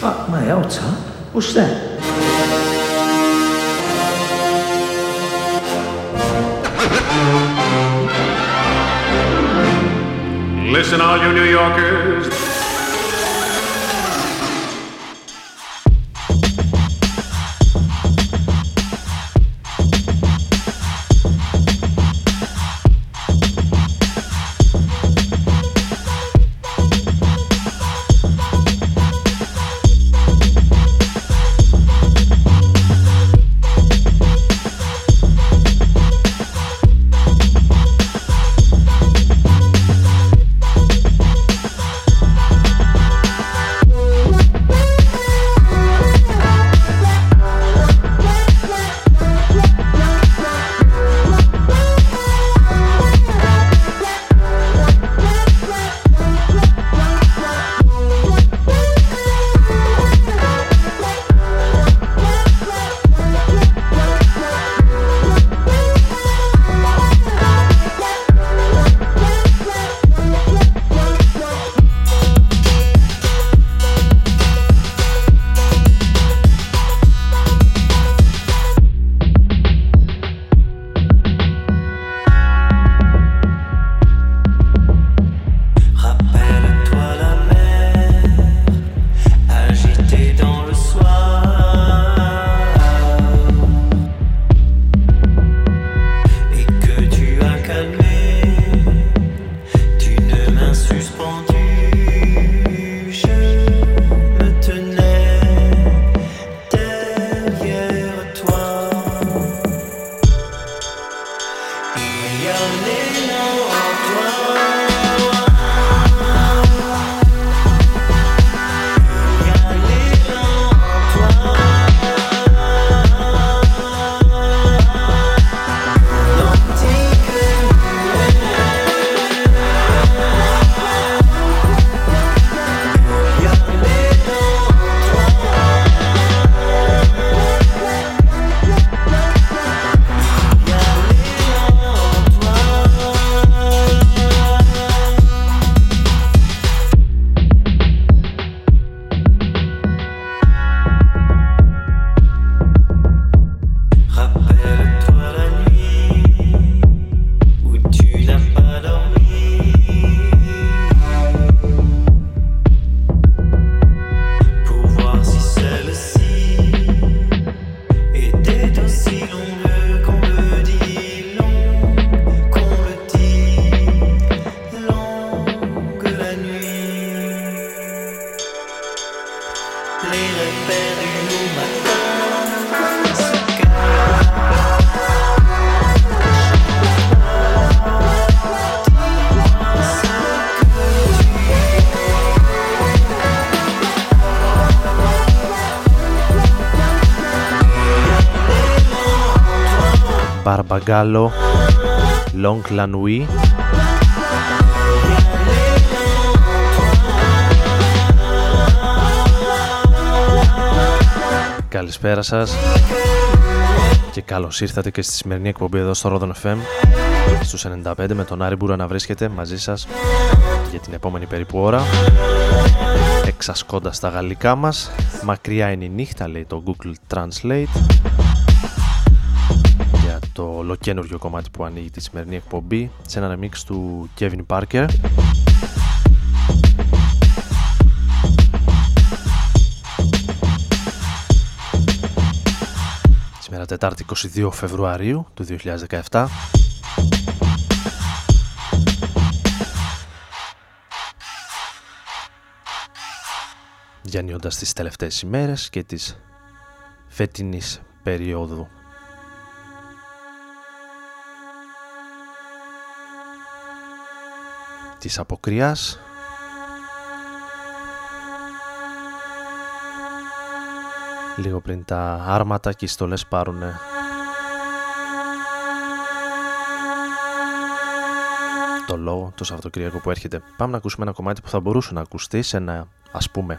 fuck my altar. What's that? Listen, all you New Yorkers. Μπαγκάλο Long La Nuit Καλησπέρα σας και καλώς ήρθατε και στη σημερινή εκπομπή εδώ στο Rodon FM στους 95 με τον Άρη Μπούρα να βρίσκεται μαζί σας για την επόμενη περίπου ώρα. Εξασκώντας τα γαλλικά μας. Μακριά είναι η νύχτα λέει το Google Translate το ολοκένουργιο κομμάτι που ανοίγει τη σημερινή εκπομπή σε ένα remix του Kevin Parker. Σήμερα Τετάρτη 22 Φεβρουαρίου του 2017 διανύοντας τις τελευταίες ημέρες και της φετινής περίοδου της αποκριάς λίγο πριν τα άρματα και οι στολές πάρουν το λόγο το Σαββατοκυριακό που έρχεται. Πάμε να ακούσουμε ένα κομμάτι που θα μπορούσε να ακουστεί σε ένα ας πούμε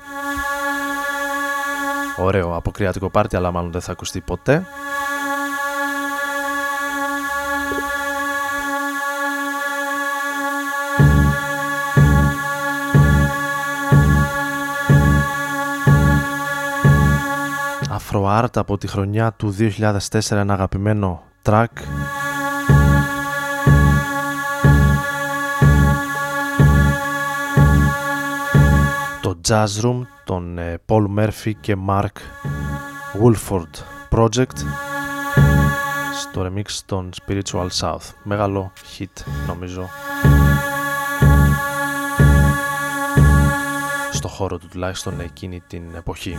ωραίο αποκριατικό πάρτι αλλά μάλλον δεν θα ακουστεί ποτέ. Afro Art από τη χρονιά του 2004 ένα αγαπημένο track. Το Jazz Room των ε, Paul Murphy και Mark Wolford Project. Στο remix των Spiritual South. Μεγάλο hit νομίζω. Στο χώρο του τουλάχιστον εκείνη την εποχή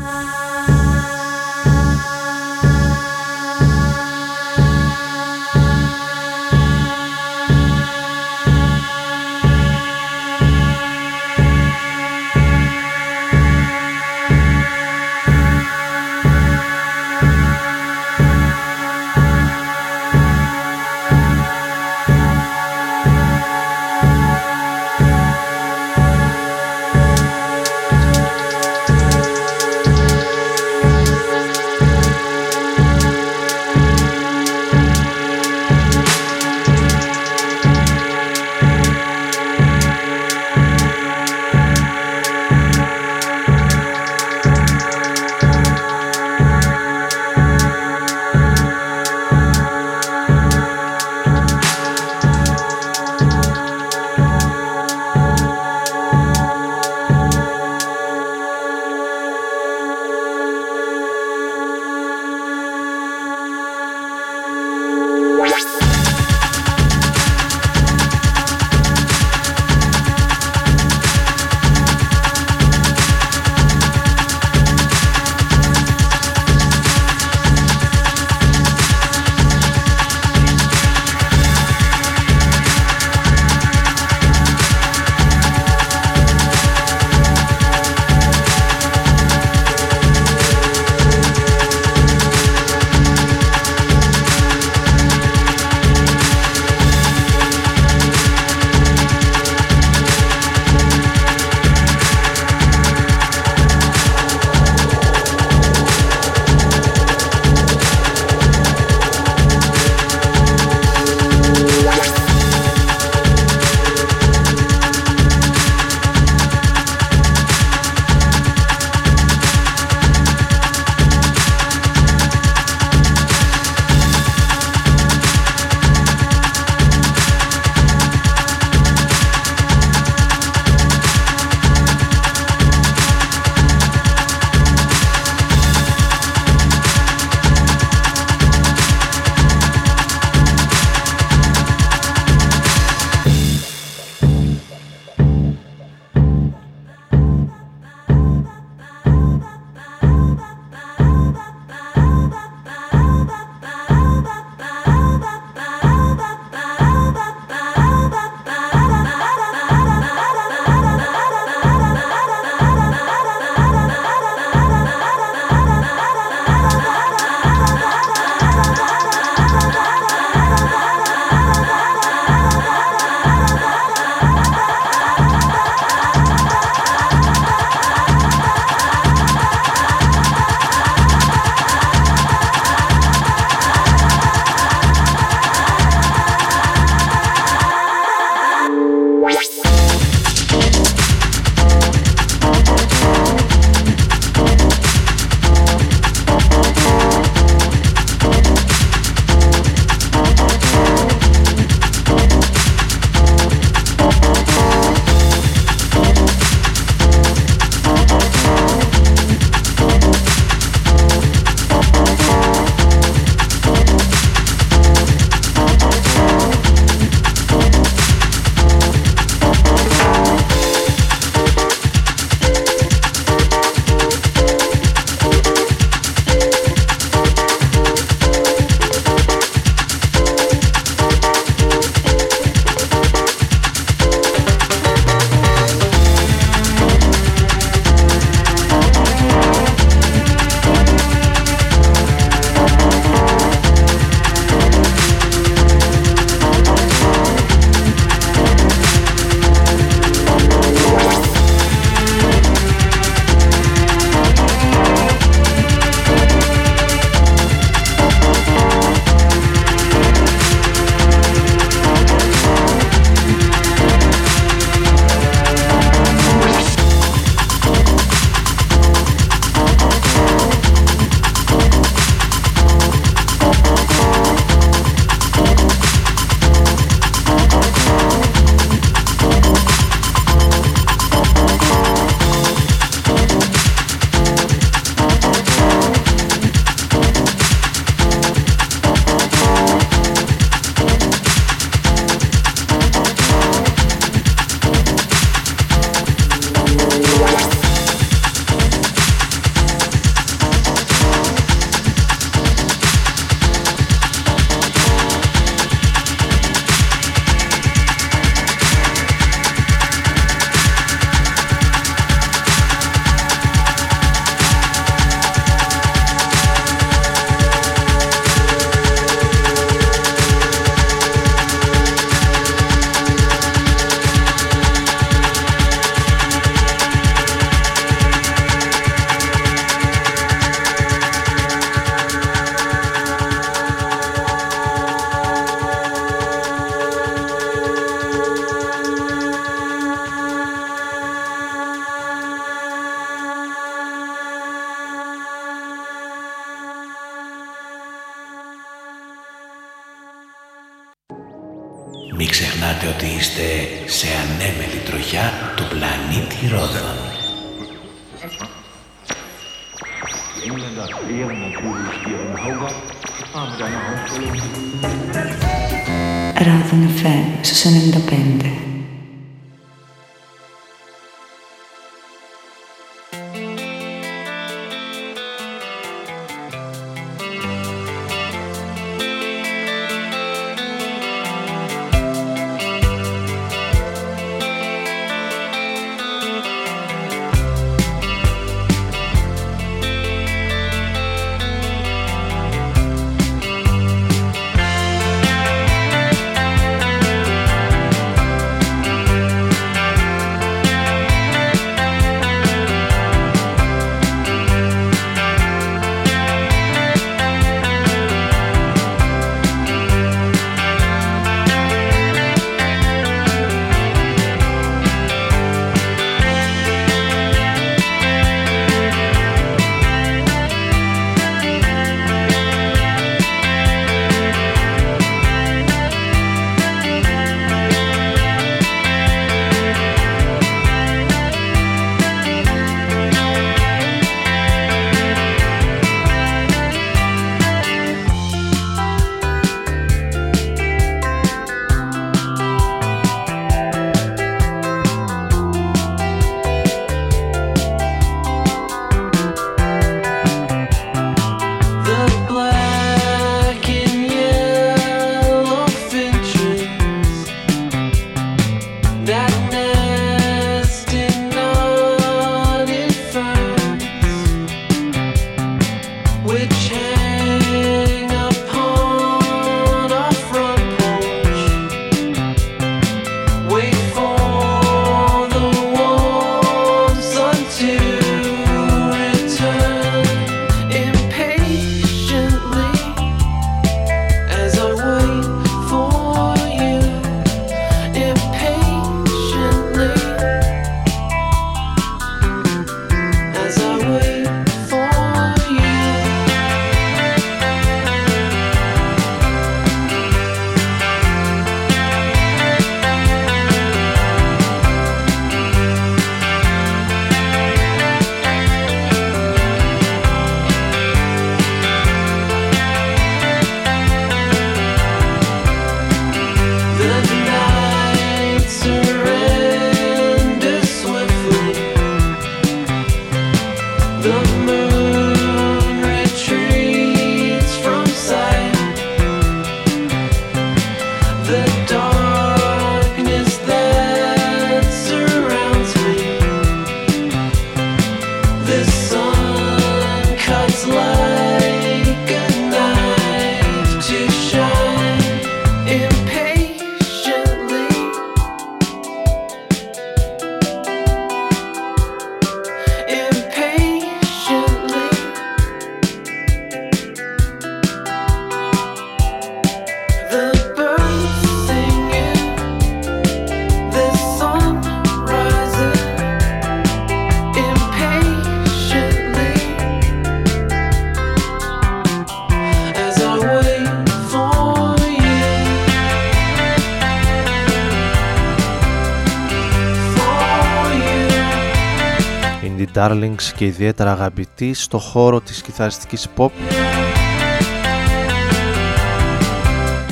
Darlings και ιδιαίτερα αγαπητοί στο χώρο της κιθαριστικής pop.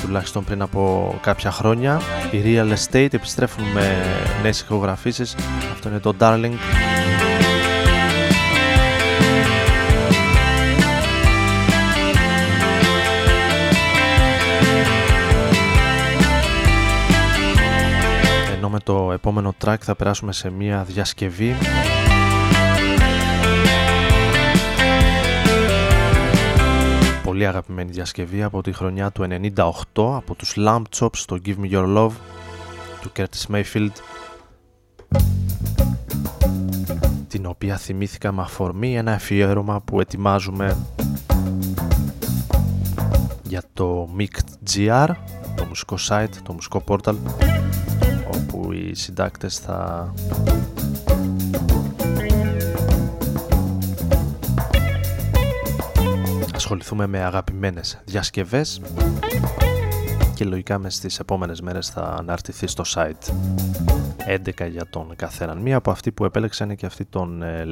Τουλάχιστον πριν από κάποια χρόνια οι Real Estate επιστρέφουν με νέες ηχογραφήσεις. Αυτό είναι το Darling. Ενώ με το επόμενο track θα περάσουμε σε μια διασκευή πολύ αγαπημένη διασκευή από τη χρονιά του 98 από τους Lamp Chops στο Give Me Your Love του Curtis Mayfield την οποία θυμήθηκα με αφορμή ένα αφιέρωμα που ετοιμάζουμε για το MICT.gr το μουσικό site, το μουσικό portal όπου οι συντάκτες θα ασχοληθούμε με αγαπημένες διασκευές και λογικά μες στις επόμενες μέρες θα αναρτηθεί στο site 11 για τον καθέναν. Μία από αυτή που επέλεξα είναι και αυτή των ε,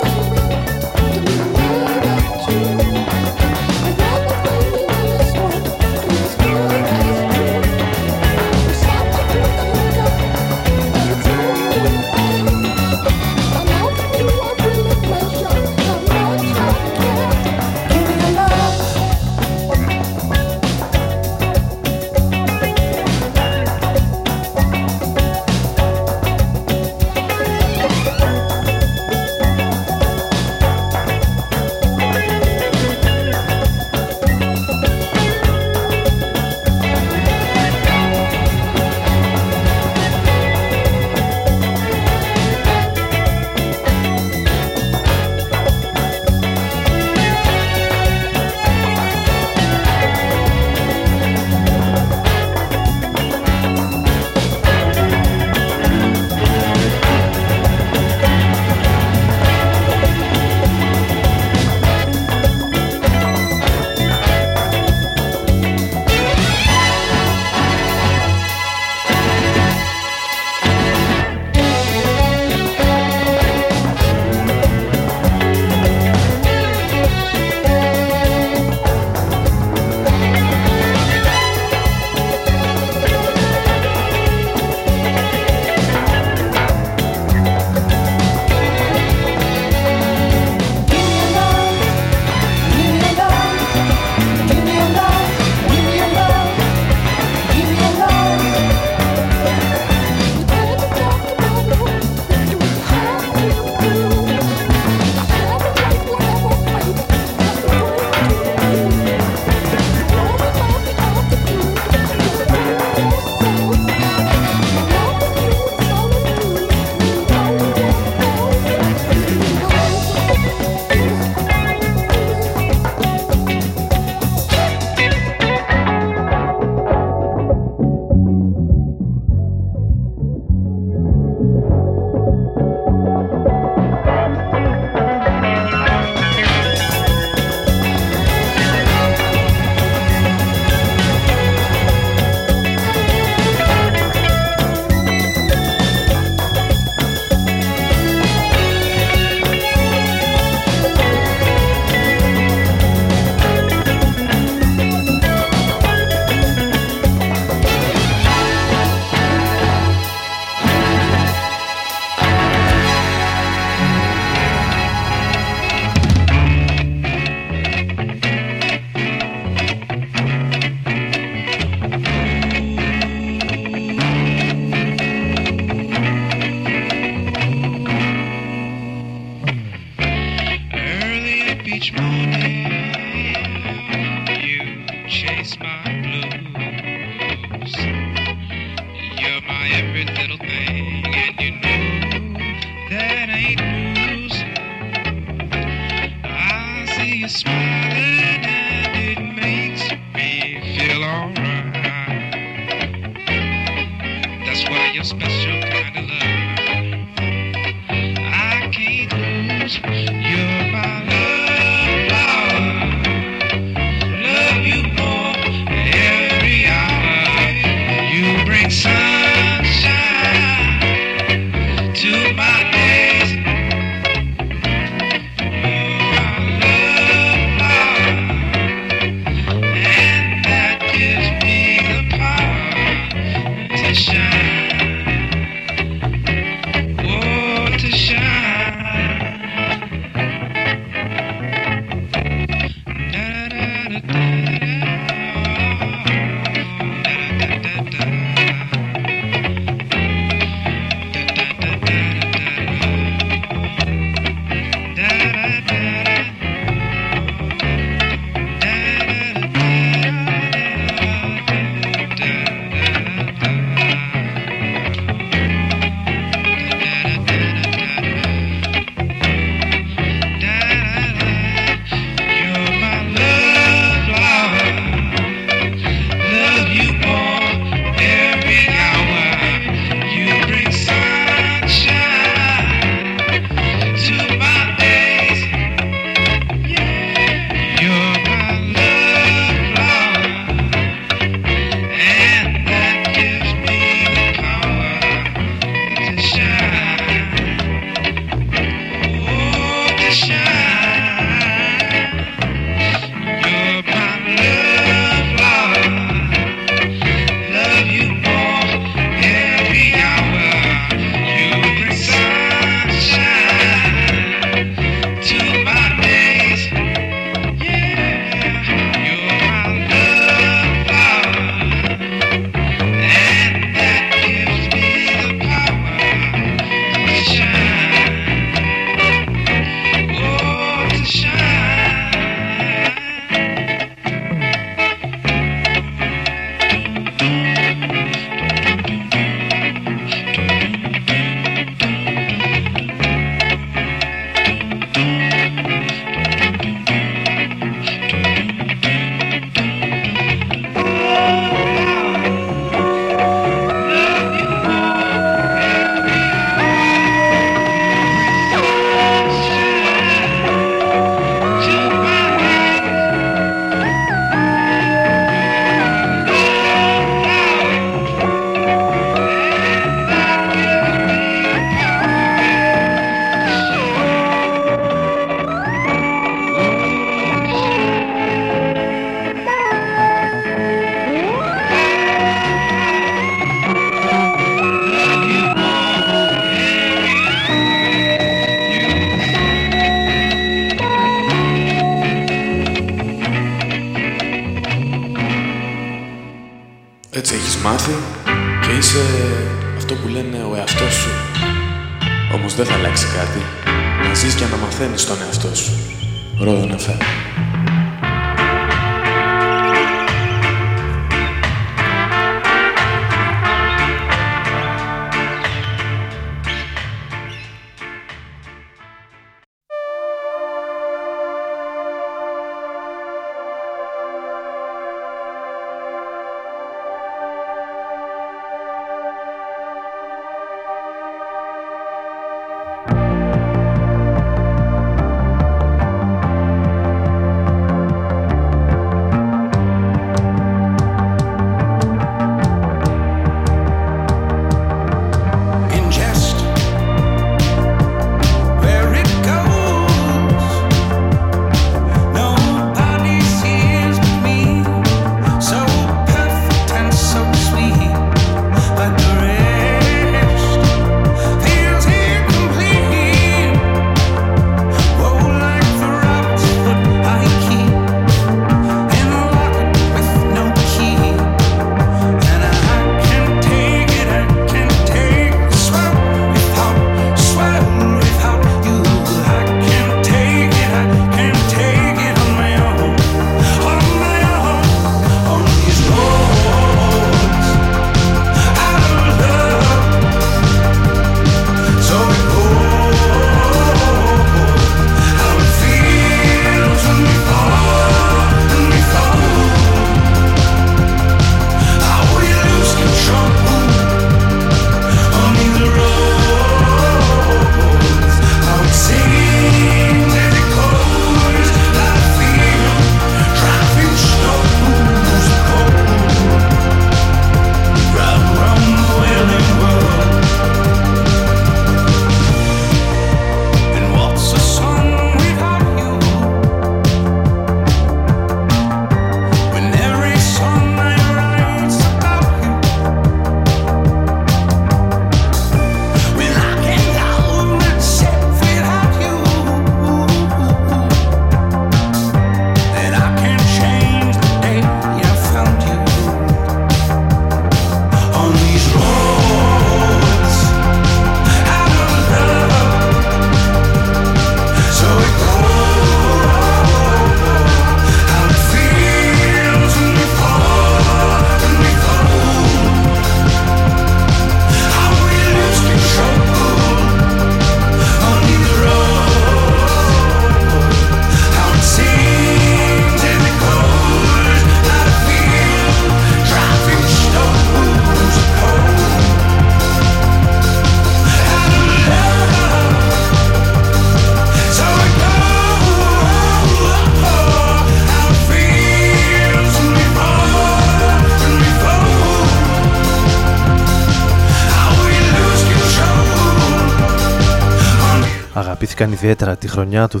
Αγαπήθηκαν ιδιαίτερα τη χρονιά του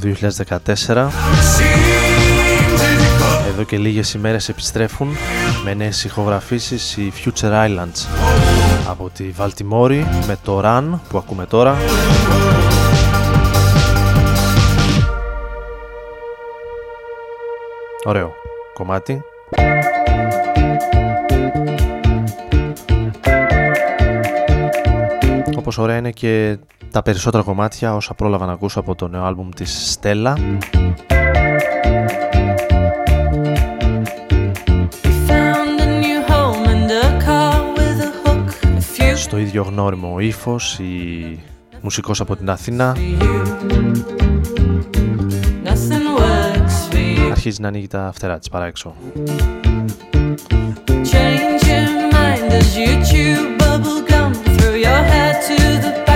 2014 Εδώ και λίγες ημέρες επιστρέφουν με νέες ηχογραφήσεις οι Future Islands από τη Βαλτιμόρη με το Run που ακούμε τώρα. Ωραίο κομμάτι. Όπως ωραία είναι και τα περισσότερα κομμάτια όσα πρόλαβα να ακούσω από το νέο άλμπουμ της Stella Στο ίδιο γνώριμο ύφος, η μουσικός από την Αθήνα. αρχίζει να ανοίγει τα φτερά της παρά έξω. Change your mind as you chew bubble gum through your head to the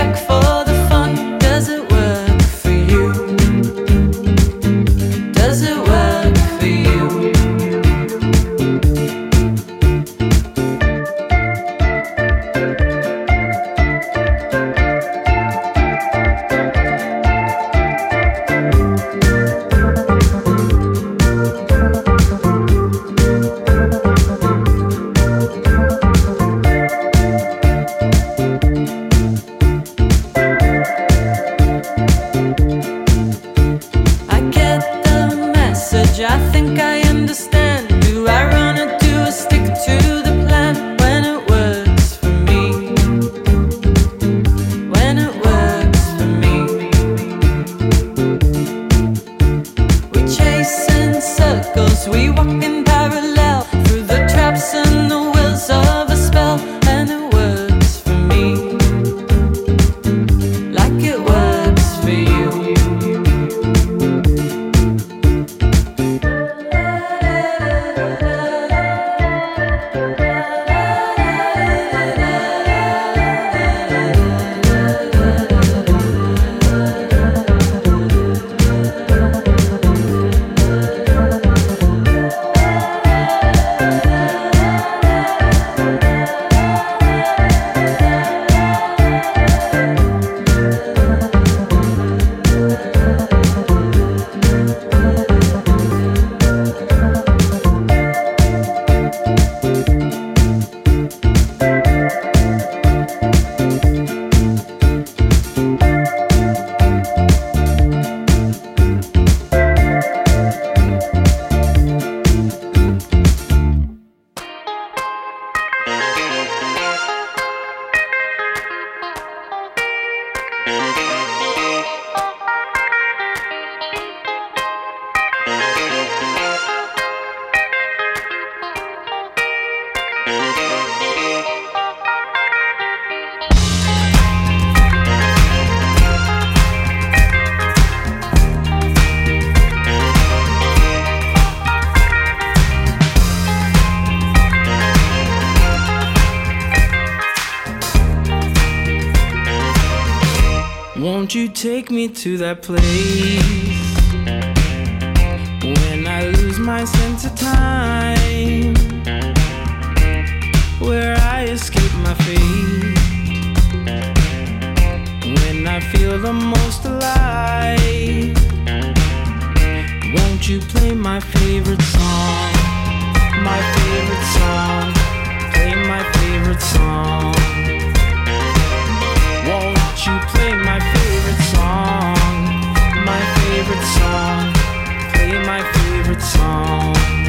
me to that place when I lose my sense of time, where I escape my fate. When I feel the most alive, won't you play my favorite song? My favorite song. Play my favorite song. Play my favorite song.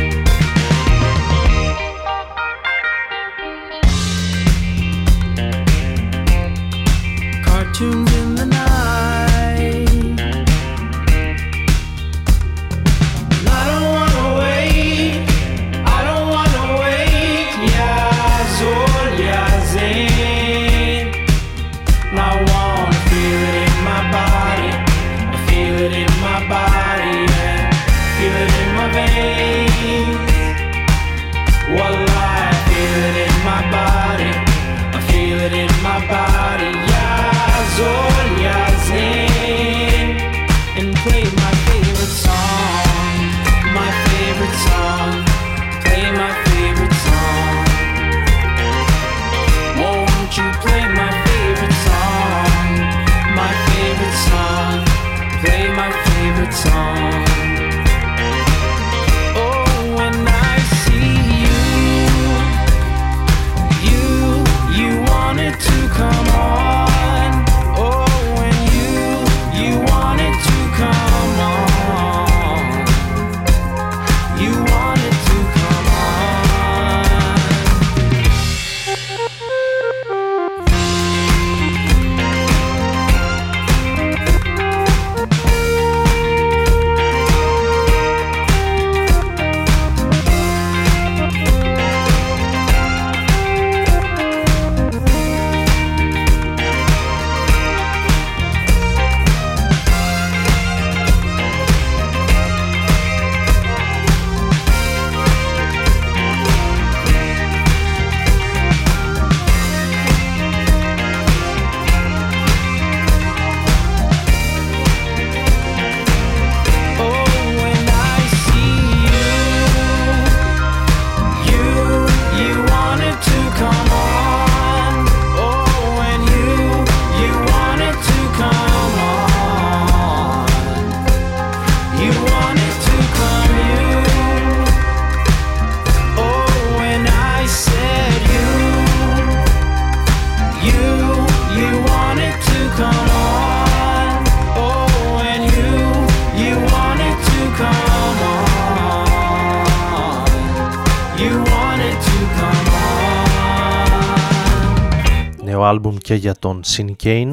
και για τον Sin Kane.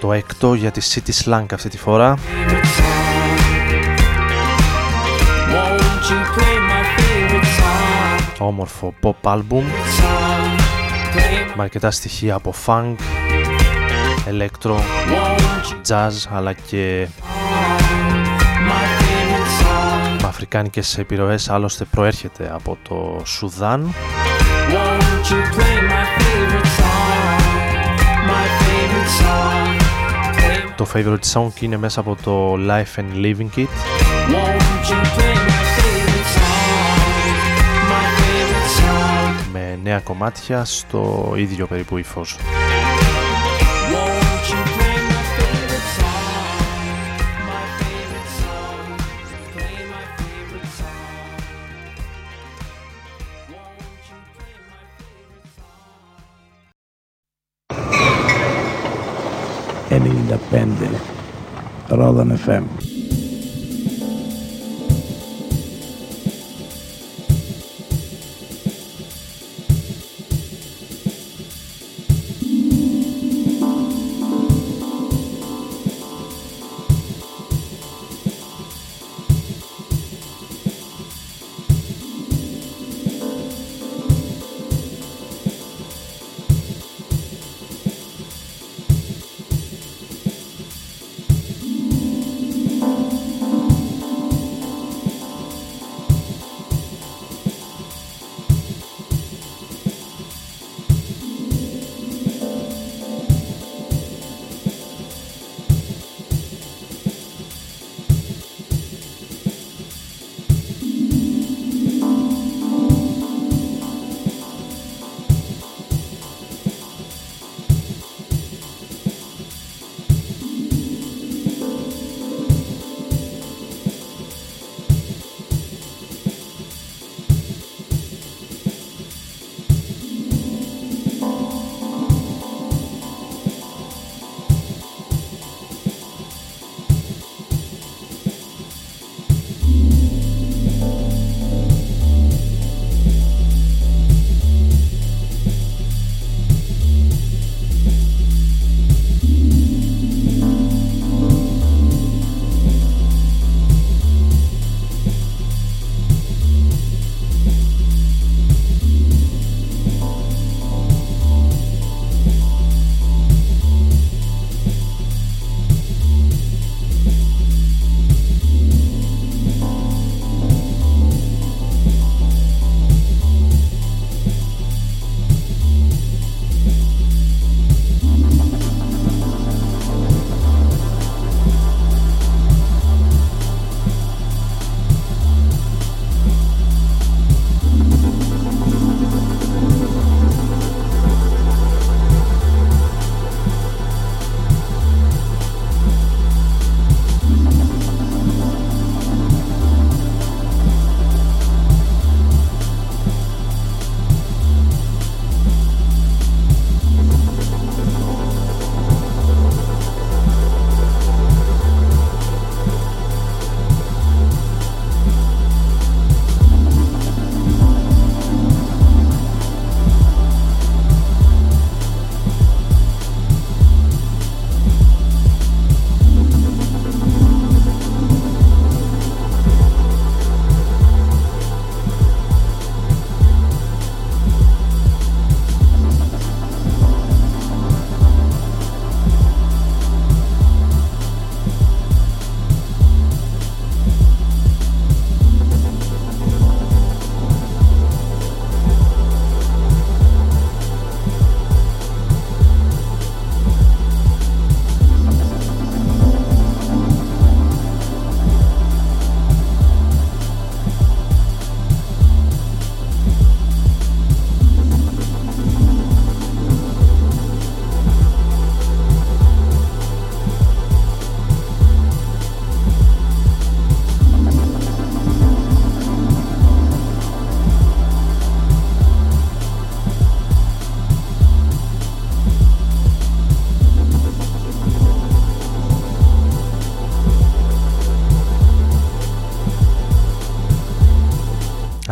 Το έκτο για τη City Slank αυτή τη φορά. Όμορφο pop album με αρκετά στοιχεία από funk, electro, jazz αλλά και με αφρικάνικες επιρροές άλλωστε προέρχεται από το Σουδάν το favorite song είναι μέσα από το Life and Living Kit. Με νέα κομμάτια στο ίδιο περίπου ύφος. Independente, independent. Rodan FM.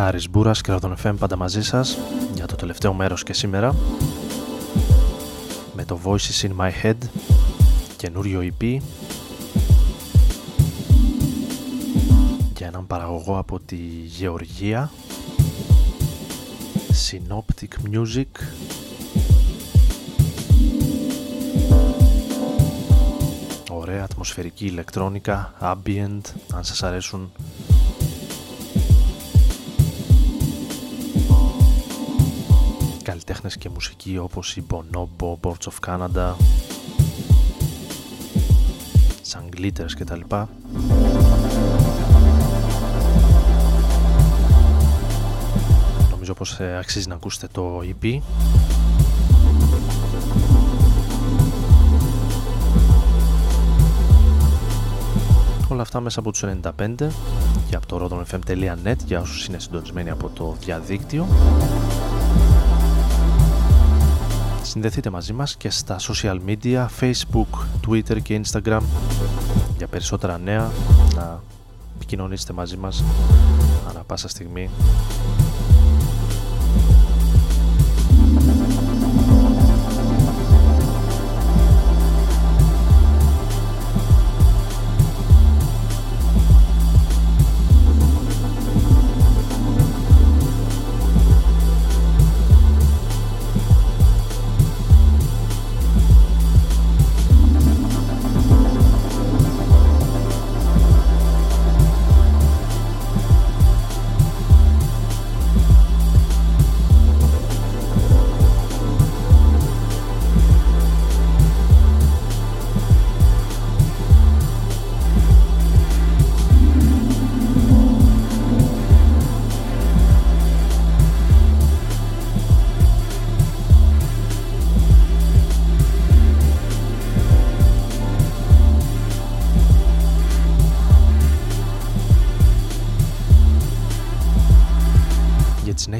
Άρης Μπούρας και Ραδον FM πάντα μαζί σας για το τελευταίο μέρος και σήμερα. Με το Voices in My Head καινούριο EP για έναν παραγωγό από τη Γεωργία. Synoptic Music. Ωραία ατμοσφαιρική ηλεκτρόνικα ambient αν σας αρέσουν καλλιτέχνες και μουσική όπως η Bonobo, Boards of Canada σαν Glitters κτλ. Νομίζω πως ε, αξίζει να ακούσετε το EP Όλα αυτά μέσα από τους 95 και από το rodonfm.net για όσους είναι συντονισμένοι από το διαδίκτυο Συνδεθείτε μαζί μας και στα social media Facebook, Twitter και Instagram. Για περισσότερα νέα να επικοινωνήσετε μαζί μας ανά πάσα στιγμή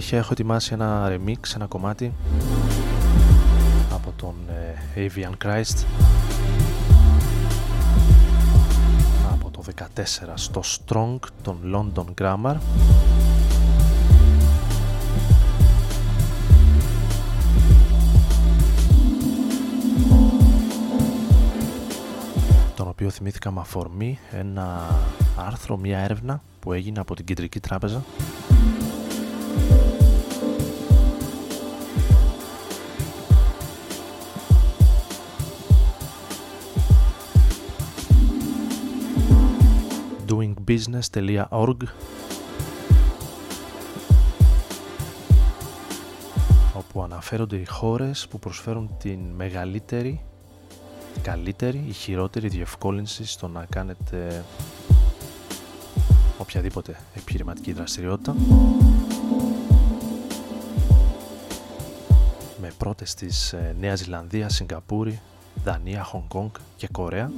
συνέχεια έχω ετοιμάσει ένα remix, ένα κομμάτι από τον ε, Avian Christ. Από το 14 στο Strong των London Grammar. Τον οποίο θυμήθηκα με αφορμή ένα άρθρο, μια έρευνα που έγινε από την Κεντρική Τράπεζα doingbusiness.org όπου αναφέρονται οι χώρες που προσφέρουν την μεγαλύτερη, καλύτερη ή χειρότερη διευκόλυνση στο να κάνετε οποιαδήποτε επιχειρηματική δραστηριότητα. Με πρώτες της ε, Νέας Ζηλανδίας, Σιγκαπούρη, Δανία, Χονγκ Κονγκ και Κορέα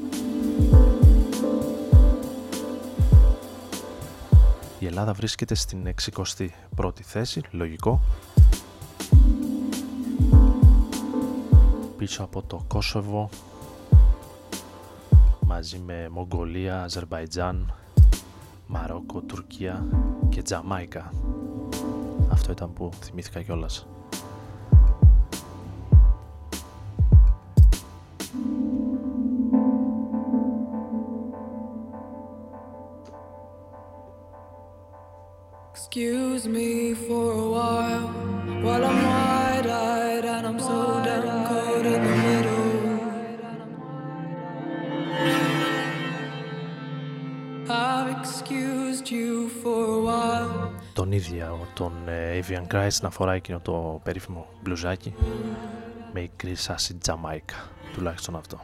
Η Ελλάδα βρίσκεται στην 61η θέση, λογικό. Πίσω από το Κόσοβο, μαζί με Μογγολία, Αζερβαϊτζάν, Μαρόκο, Τουρκία και Τζαμάικα. Αυτό ήταν που θυμήθηκα κιόλας. Excuse me for a while while I'm wide-eyed and I'm so damn caught in the middle. I've excused you for a while. Τον ίδιο τον Avian Christ να φοράει εκείνο το περίφημο μπλουζάκι με η κρίσαση Τζαμάικα, τουλάχιστον αυτό.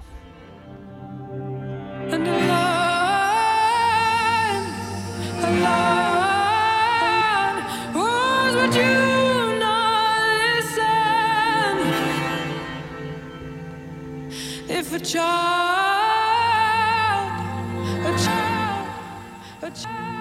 And a a child, a child, a child?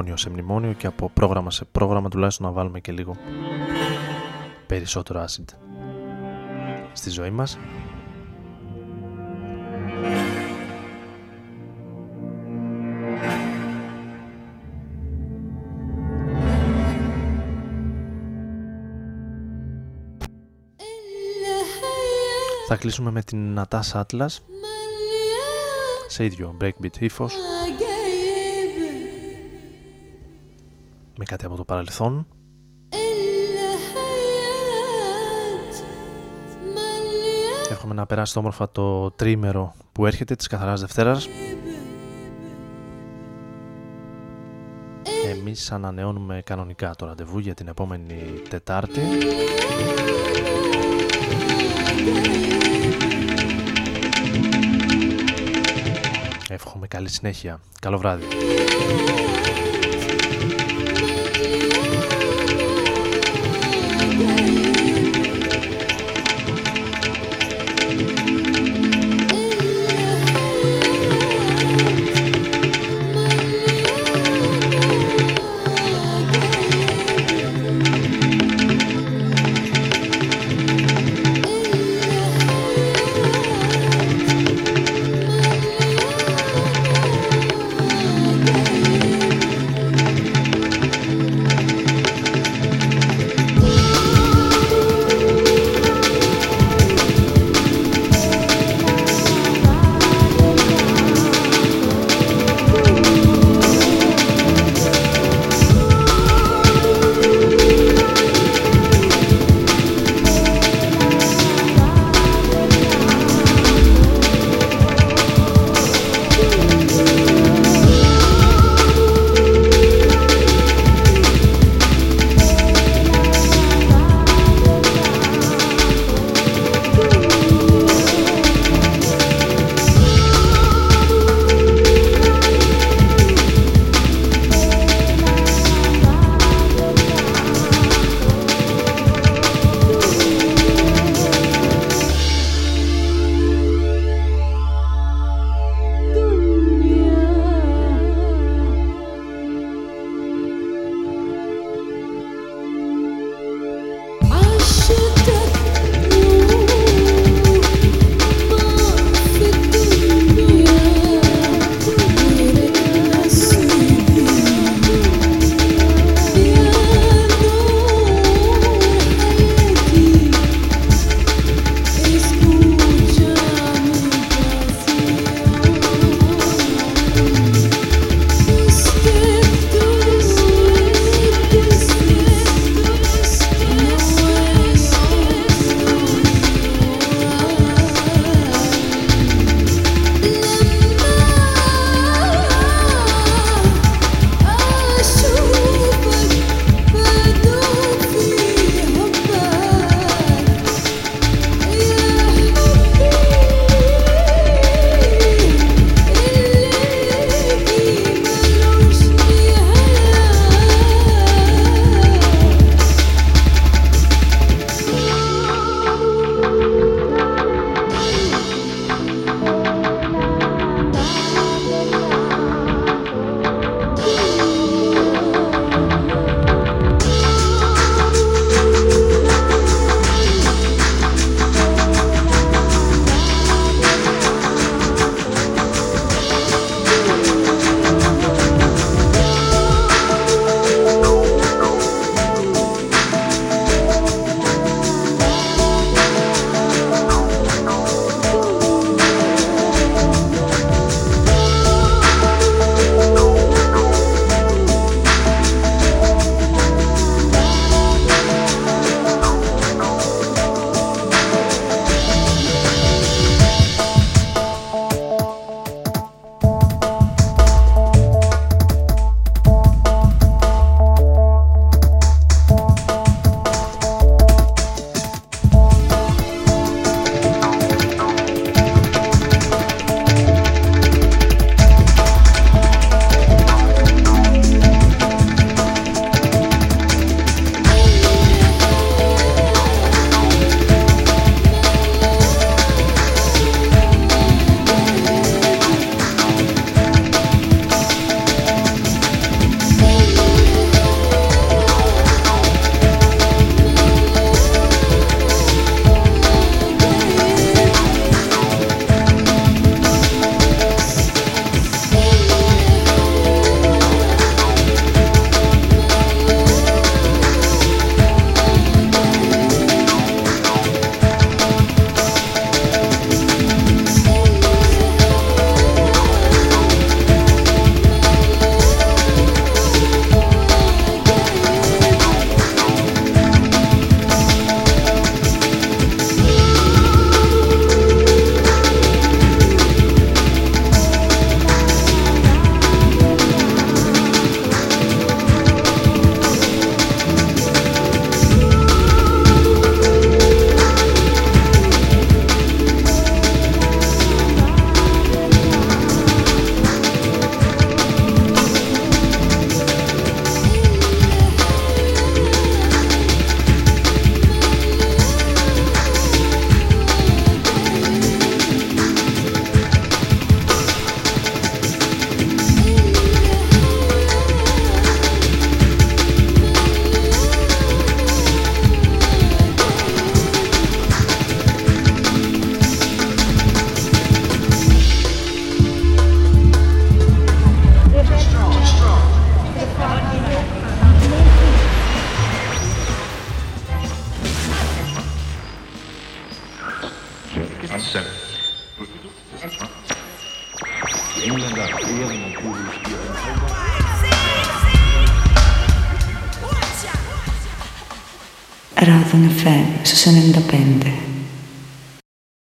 Μνημόνιο σε μνημόνιο και από πρόγραμμα σε πρόγραμμα τουλάχιστον να βάλουμε και λίγο περισσότερο acid στη ζωή μας. Θα κλείσουμε με την Natasha Atlas σε ίδιο breakbeat ύφος με κάτι από το παρελθόν Εύχομαι να περάσει όμορφα το τρίμερο που έρχεται της Καθαράς Δευτέρας Εμείς ανανεώνουμε κανονικά το ραντεβού για την επόμενη Τετάρτη Εύχομαι καλή συνέχεια. Καλό βράδυ.